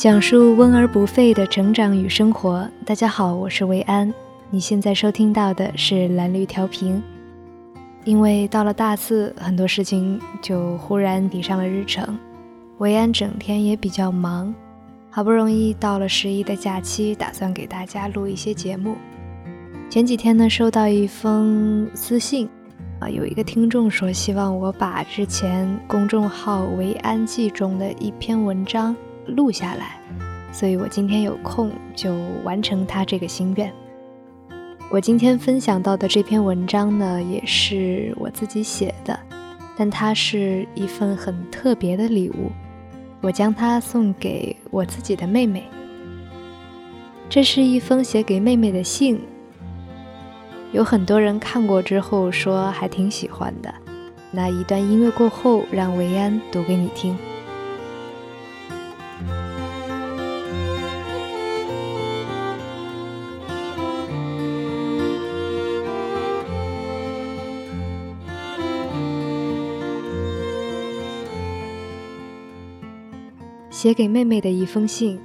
讲述温而不废的成长与生活。大家好，我是维安。你现在收听到的是蓝绿调频。因为到了大四，很多事情就忽然抵上了日程。维安整天也比较忙，好不容易到了十一的假期，打算给大家录一些节目。前几天呢，收到一封私信，啊，有一个听众说希望我把之前公众号“维安记”中的一篇文章。录下来，所以我今天有空就完成他这个心愿。我今天分享到的这篇文章呢，也是我自己写的，但它是一份很特别的礼物，我将它送给我自己的妹妹。这是一封写给妹妹的信，有很多人看过之后说还挺喜欢的。那一段音乐过后，让维安读给你听。写给妹妹的一封信。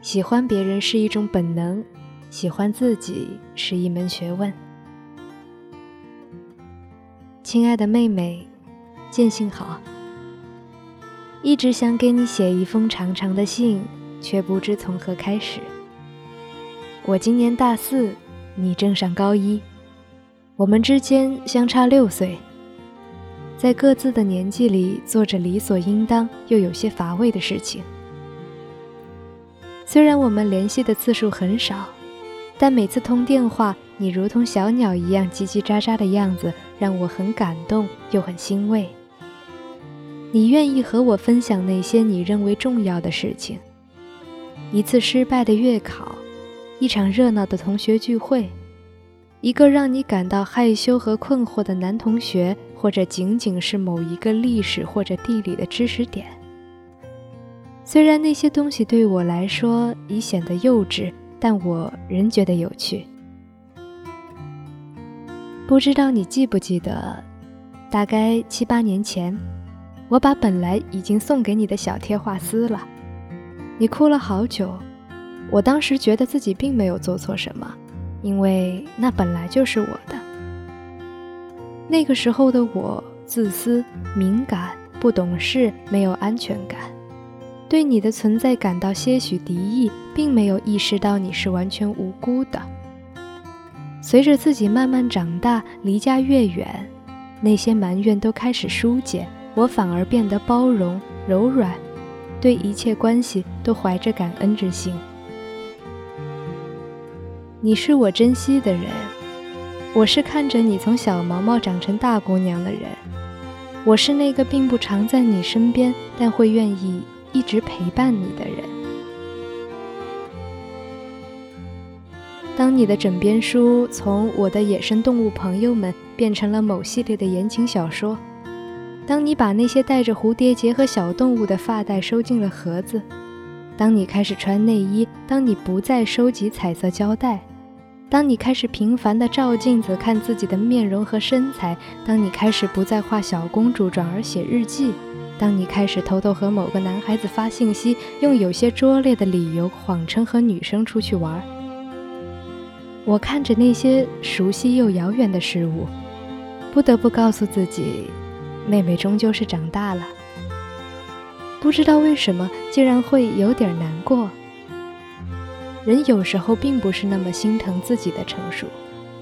喜欢别人是一种本能，喜欢自己是一门学问。亲爱的妹妹，见信好。一直想给你写一封长长的信，却不知从何开始。我今年大四，你正上高一，我们之间相差六岁。在各自的年纪里做着理所应当又有些乏味的事情。虽然我们联系的次数很少，但每次通电话，你如同小鸟一样叽叽喳喳的样子，让我很感动又很欣慰。你愿意和我分享那些你认为重要的事情：一次失败的月考，一场热闹的同学聚会，一个让你感到害羞和困惑的男同学。或者仅仅是某一个历史或者地理的知识点。虽然那些东西对我来说已显得幼稚，但我仍觉得有趣。不知道你记不记得，大概七八年前，我把本来已经送给你的小贴画撕了，你哭了好久。我当时觉得自己并没有做错什么，因为那本来就是我的。那个时候的我自私、敏感、不懂事，没有安全感，对你的存在感到些许敌意，并没有意识到你是完全无辜的。随着自己慢慢长大，离家越远，那些埋怨都开始疏解，我反而变得包容、柔软，对一切关系都怀着感恩之心。你是我珍惜的人。我是看着你从小毛毛长成大姑娘的人，我是那个并不常在你身边，但会愿意一直陪伴你的人。当你的枕边书从我的野生动物朋友们变成了某系列的言情小说，当你把那些带着蝴蝶结和小动物的发带收进了盒子，当你开始穿内衣，当你不再收集彩色胶带。当你开始频繁地照镜子看自己的面容和身材，当你开始不再画小公主转而写日记，当你开始偷偷和某个男孩子发信息，用有些拙劣的理由谎称和女生出去玩，我看着那些熟悉又遥远的事物，不得不告诉自己，妹妹终究是长大了。不知道为什么，竟然会有点难过。人有时候并不是那么心疼自己的成熟，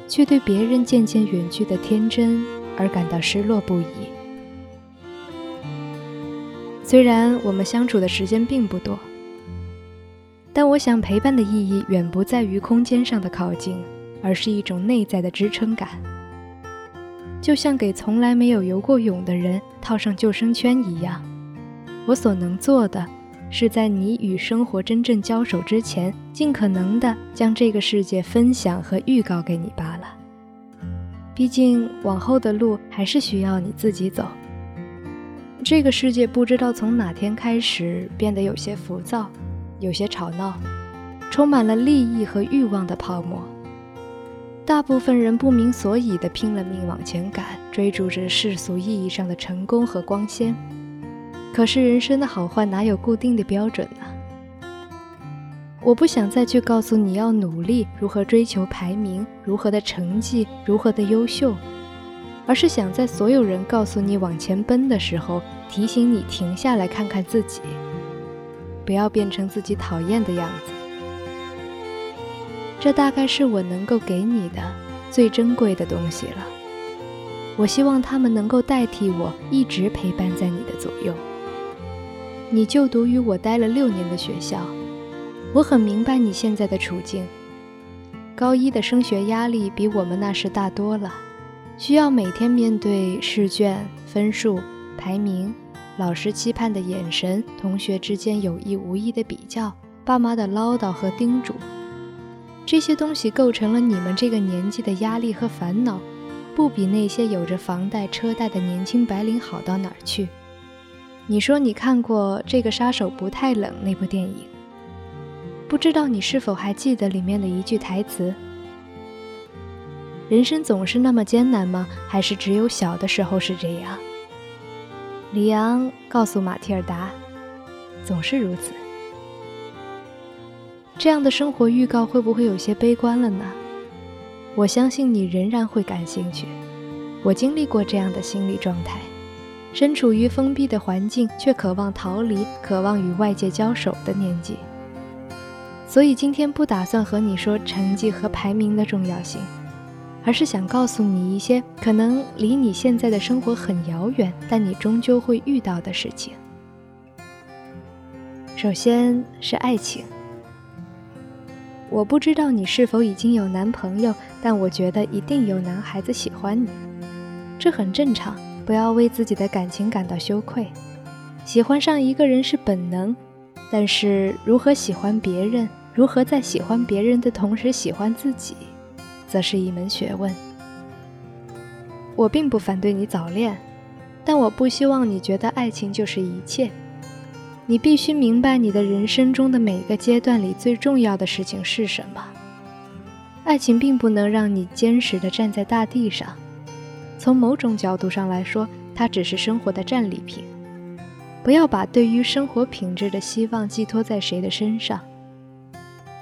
却对别人渐渐远去的天真而感到失落不已。虽然我们相处的时间并不多，但我想陪伴的意义远不在于空间上的靠近，而是一种内在的支撑感，就像给从来没有游过泳的人套上救生圈一样。我所能做的。是在你与生活真正交手之前，尽可能的将这个世界分享和预告给你罢了。毕竟往后的路还是需要你自己走。这个世界不知道从哪天开始变得有些浮躁，有些吵闹，充满了利益和欲望的泡沫。大部分人不明所以的拼了命往前赶，追逐着世俗意义上的成功和光鲜。可是人生的好坏哪有固定的标准呢？我不想再去告诉你要努力，如何追求排名，如何的成绩，如何的优秀，而是想在所有人告诉你往前奔的时候，提醒你停下来看看自己，不要变成自己讨厌的样子。这大概是我能够给你的最珍贵的东西了。我希望他们能够代替我，一直陪伴在你的左右。你就读于我待了六年的学校。我很明白你现在的处境，高一的升学压力比我们那时大多了，需要每天面对试卷、分数、排名、老师期盼的眼神、同学之间有意无意的比较、爸妈的唠叨和叮嘱，这些东西构成了你们这个年纪的压力和烦恼，不比那些有着房贷车贷的年轻白领好到哪儿去。你说你看过《这个杀手不太冷》那部电影？不知道你是否还记得里面的一句台词：“人生总是那么艰难吗？还是只有小的时候是这样？”里昂告诉马蒂尔达：“总是如此。”这样的生活预告会不会有些悲观了呢？我相信你仍然会感兴趣。我经历过这样的心理状态，身处于封闭的环境，却渴望逃离、渴望与外界交手的年纪。所以今天不打算和你说成绩和排名的重要性，而是想告诉你一些可能离你现在的生活很遥远，但你终究会遇到的事情。首先是爱情。我不知道你是否已经有男朋友，但我觉得一定有男孩子喜欢你，这很正常，不要为自己的感情感到羞愧。喜欢上一个人是本能，但是如何喜欢别人？如何在喜欢别人的同时喜欢自己，则是一门学问。我并不反对你早恋，但我不希望你觉得爱情就是一切。你必须明白，你的人生中的每个阶段里最重要的事情是什么。爱情并不能让你坚实的站在大地上。从某种角度上来说，它只是生活的战利品。不要把对于生活品质的希望寄托在谁的身上。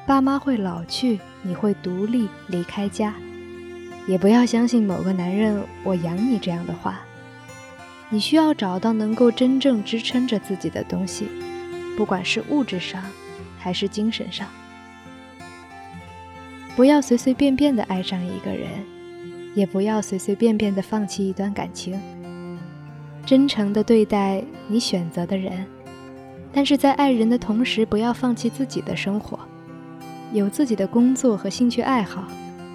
爸妈会老去，你会独立离开家，也不要相信某个男人“我养你”这样的话。你需要找到能够真正支撑着自己的东西，不管是物质上还是精神上。不要随随便便的爱上一个人，也不要随随便便的放弃一段感情。真诚的对待你选择的人，但是在爱人的同时，不要放弃自己的生活。有自己的工作和兴趣爱好，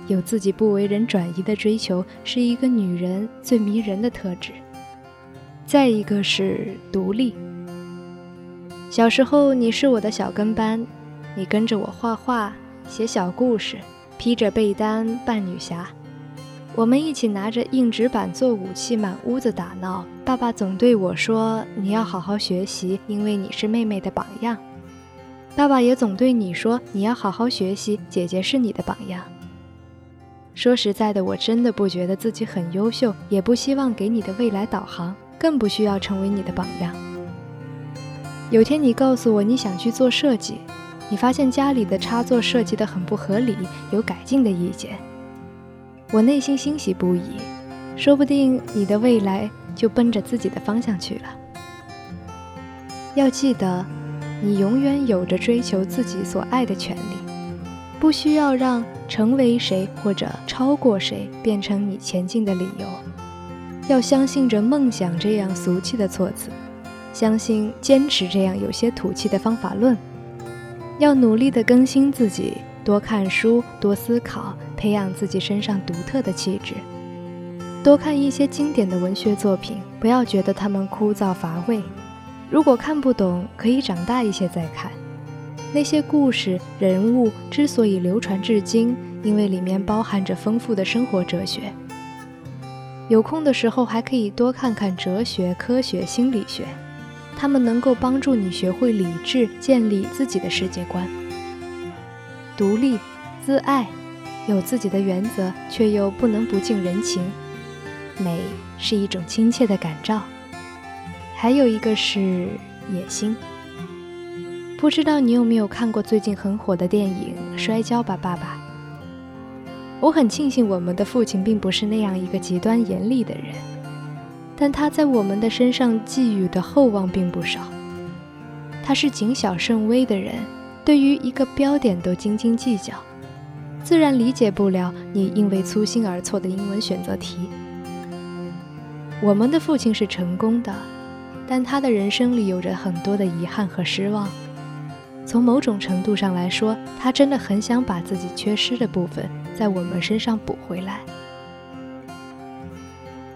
有自己不为人转移的追求，是一个女人最迷人的特质。再一个是独立。小时候你是我的小跟班，你跟着我画画、写小故事，披着被单扮女侠。我们一起拿着硬纸板做武器，满屋子打闹。爸爸总对我说：“你要好好学习，因为你是妹妹的榜样。”爸爸也总对你说：“你要好好学习，姐姐是你的榜样。”说实在的，我真的不觉得自己很优秀，也不希望给你的未来导航，更不需要成为你的榜样。有天你告诉我你想去做设计，你发现家里的插座设计得很不合理，有改进的意见。我内心欣喜不已，说不定你的未来就奔着自己的方向去了。要记得。你永远有着追求自己所爱的权利，不需要让成为谁或者超过谁变成你前进的理由。要相信着梦想这样俗气的措辞，相信坚持这样有些土气的方法论。要努力地更新自己，多看书，多思考，培养自己身上独特的气质。多看一些经典的文学作品，不要觉得它们枯燥乏味。如果看不懂，可以长大一些再看。那些故事人物之所以流传至今，因为里面包含着丰富的生活哲学。有空的时候，还可以多看看哲学、科学、心理学，它们能够帮助你学会理智，建立自己的世界观。独立、自爱，有自己的原则，却又不能不近人情。美是一种亲切的感召。还有一个是野心。不知道你有没有看过最近很火的电影《摔跤吧，爸爸》？我很庆幸我们的父亲并不是那样一个极端严厉的人，但他在我们的身上寄予的厚望并不少。他是谨小慎微的人，对于一个标点都斤斤计较，自然理解不了你因为粗心而错的英文选择题。我们的父亲是成功的，但他的人生里有着很多的遗憾和失望。从某种程度上来说，他真的很想把自己缺失的部分在我们身上补回来。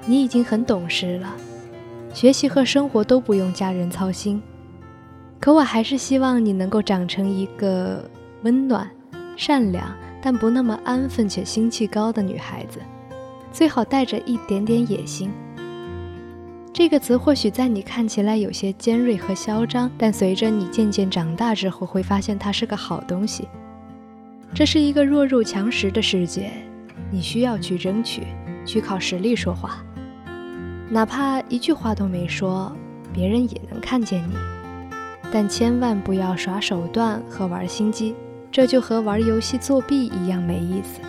你已经很懂事了，学习和生活都不用家人操心。可我还是希望你能够长成一个温暖、善良但不那么安分且心气高的女孩子，最好带着一点点野心。这个词或许在你看起来有些尖锐和嚣张，但随着你渐渐长大之后，会发现它是个好东西。这是一个弱肉强食的世界，你需要去争取，去靠实力说话，哪怕一句话都没说，别人也能看见你。但千万不要耍手段和玩心机，这就和玩游戏作弊一样没意思。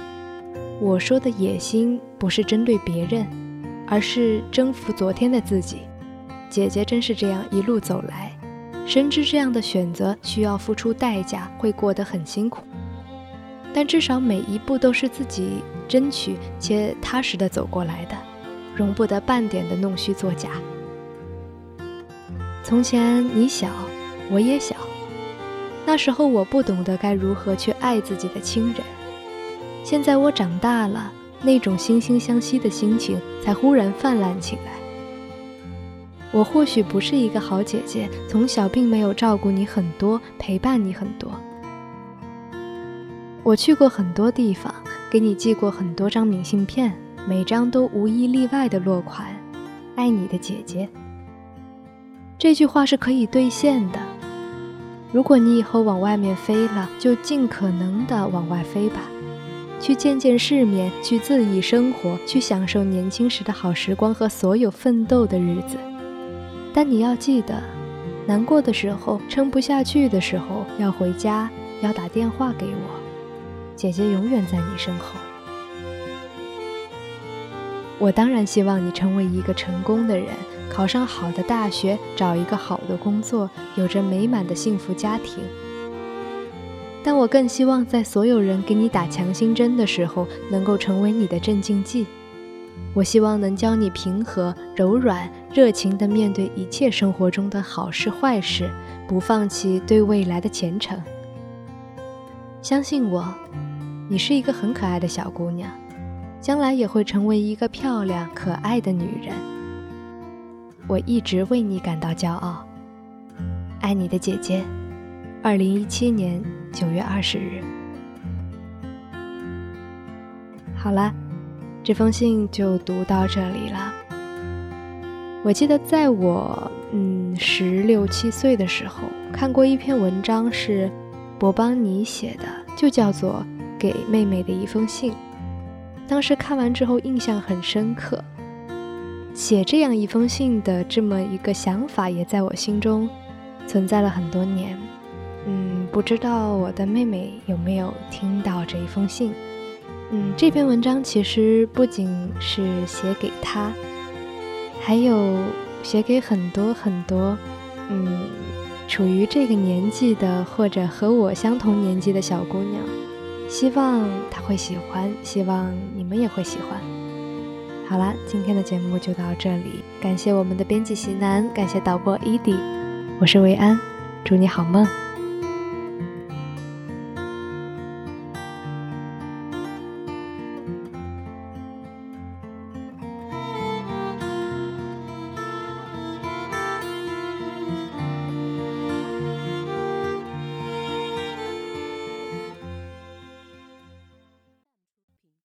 我说的野心不是针对别人。而是征服昨天的自己。姐姐真是这样一路走来，深知这样的选择需要付出代价，会过得很辛苦。但至少每一步都是自己争取且踏实的走过来的，容不得半点的弄虚作假。从前你小，我也小，那时候我不懂得该如何去爱自己的亲人。现在我长大了。那种惺惺相惜的心情才忽然泛滥起来。我或许不是一个好姐姐，从小并没有照顾你很多，陪伴你很多。我去过很多地方，给你寄过很多张明信片，每张都无一例外的落款“爱你的姐姐”。这句话是可以兑现的。如果你以后往外面飞了，就尽可能的往外飞吧。去见见世面，去恣意生活，去享受年轻时的好时光和所有奋斗的日子。但你要记得，难过的时候、撑不下去的时候，要回家，要打电话给我。姐姐永远在你身后。我当然希望你成为一个成功的人，考上好的大学，找一个好的工作，有着美满的幸福家庭。但我更希望，在所有人给你打强心针的时候，能够成为你的镇静剂。我希望能教你平和、柔软、热情地面对一切生活中的好事坏事，不放弃对未来的前程。相信我，你是一个很可爱的小姑娘，将来也会成为一个漂亮可爱的女人。我一直为你感到骄傲，爱你的姐姐。二零一七年九月二十日。好了，这封信就读到这里了。我记得在我嗯十六七岁的时候，看过一篇文章，是博邦尼写的，就叫做《给妹妹的一封信》。当时看完之后，印象很深刻。写这样一封信的这么一个想法，也在我心中存在了很多年。嗯，不知道我的妹妹有没有听到这一封信。嗯，这篇文章其实不仅是写给她，还有写给很多很多，嗯，处于这个年纪的或者和我相同年纪的小姑娘。希望她会喜欢，希望你们也会喜欢。好啦，今天的节目就到这里，感谢我们的编辑席南，感谢导播伊迪，我是维安，祝你好梦。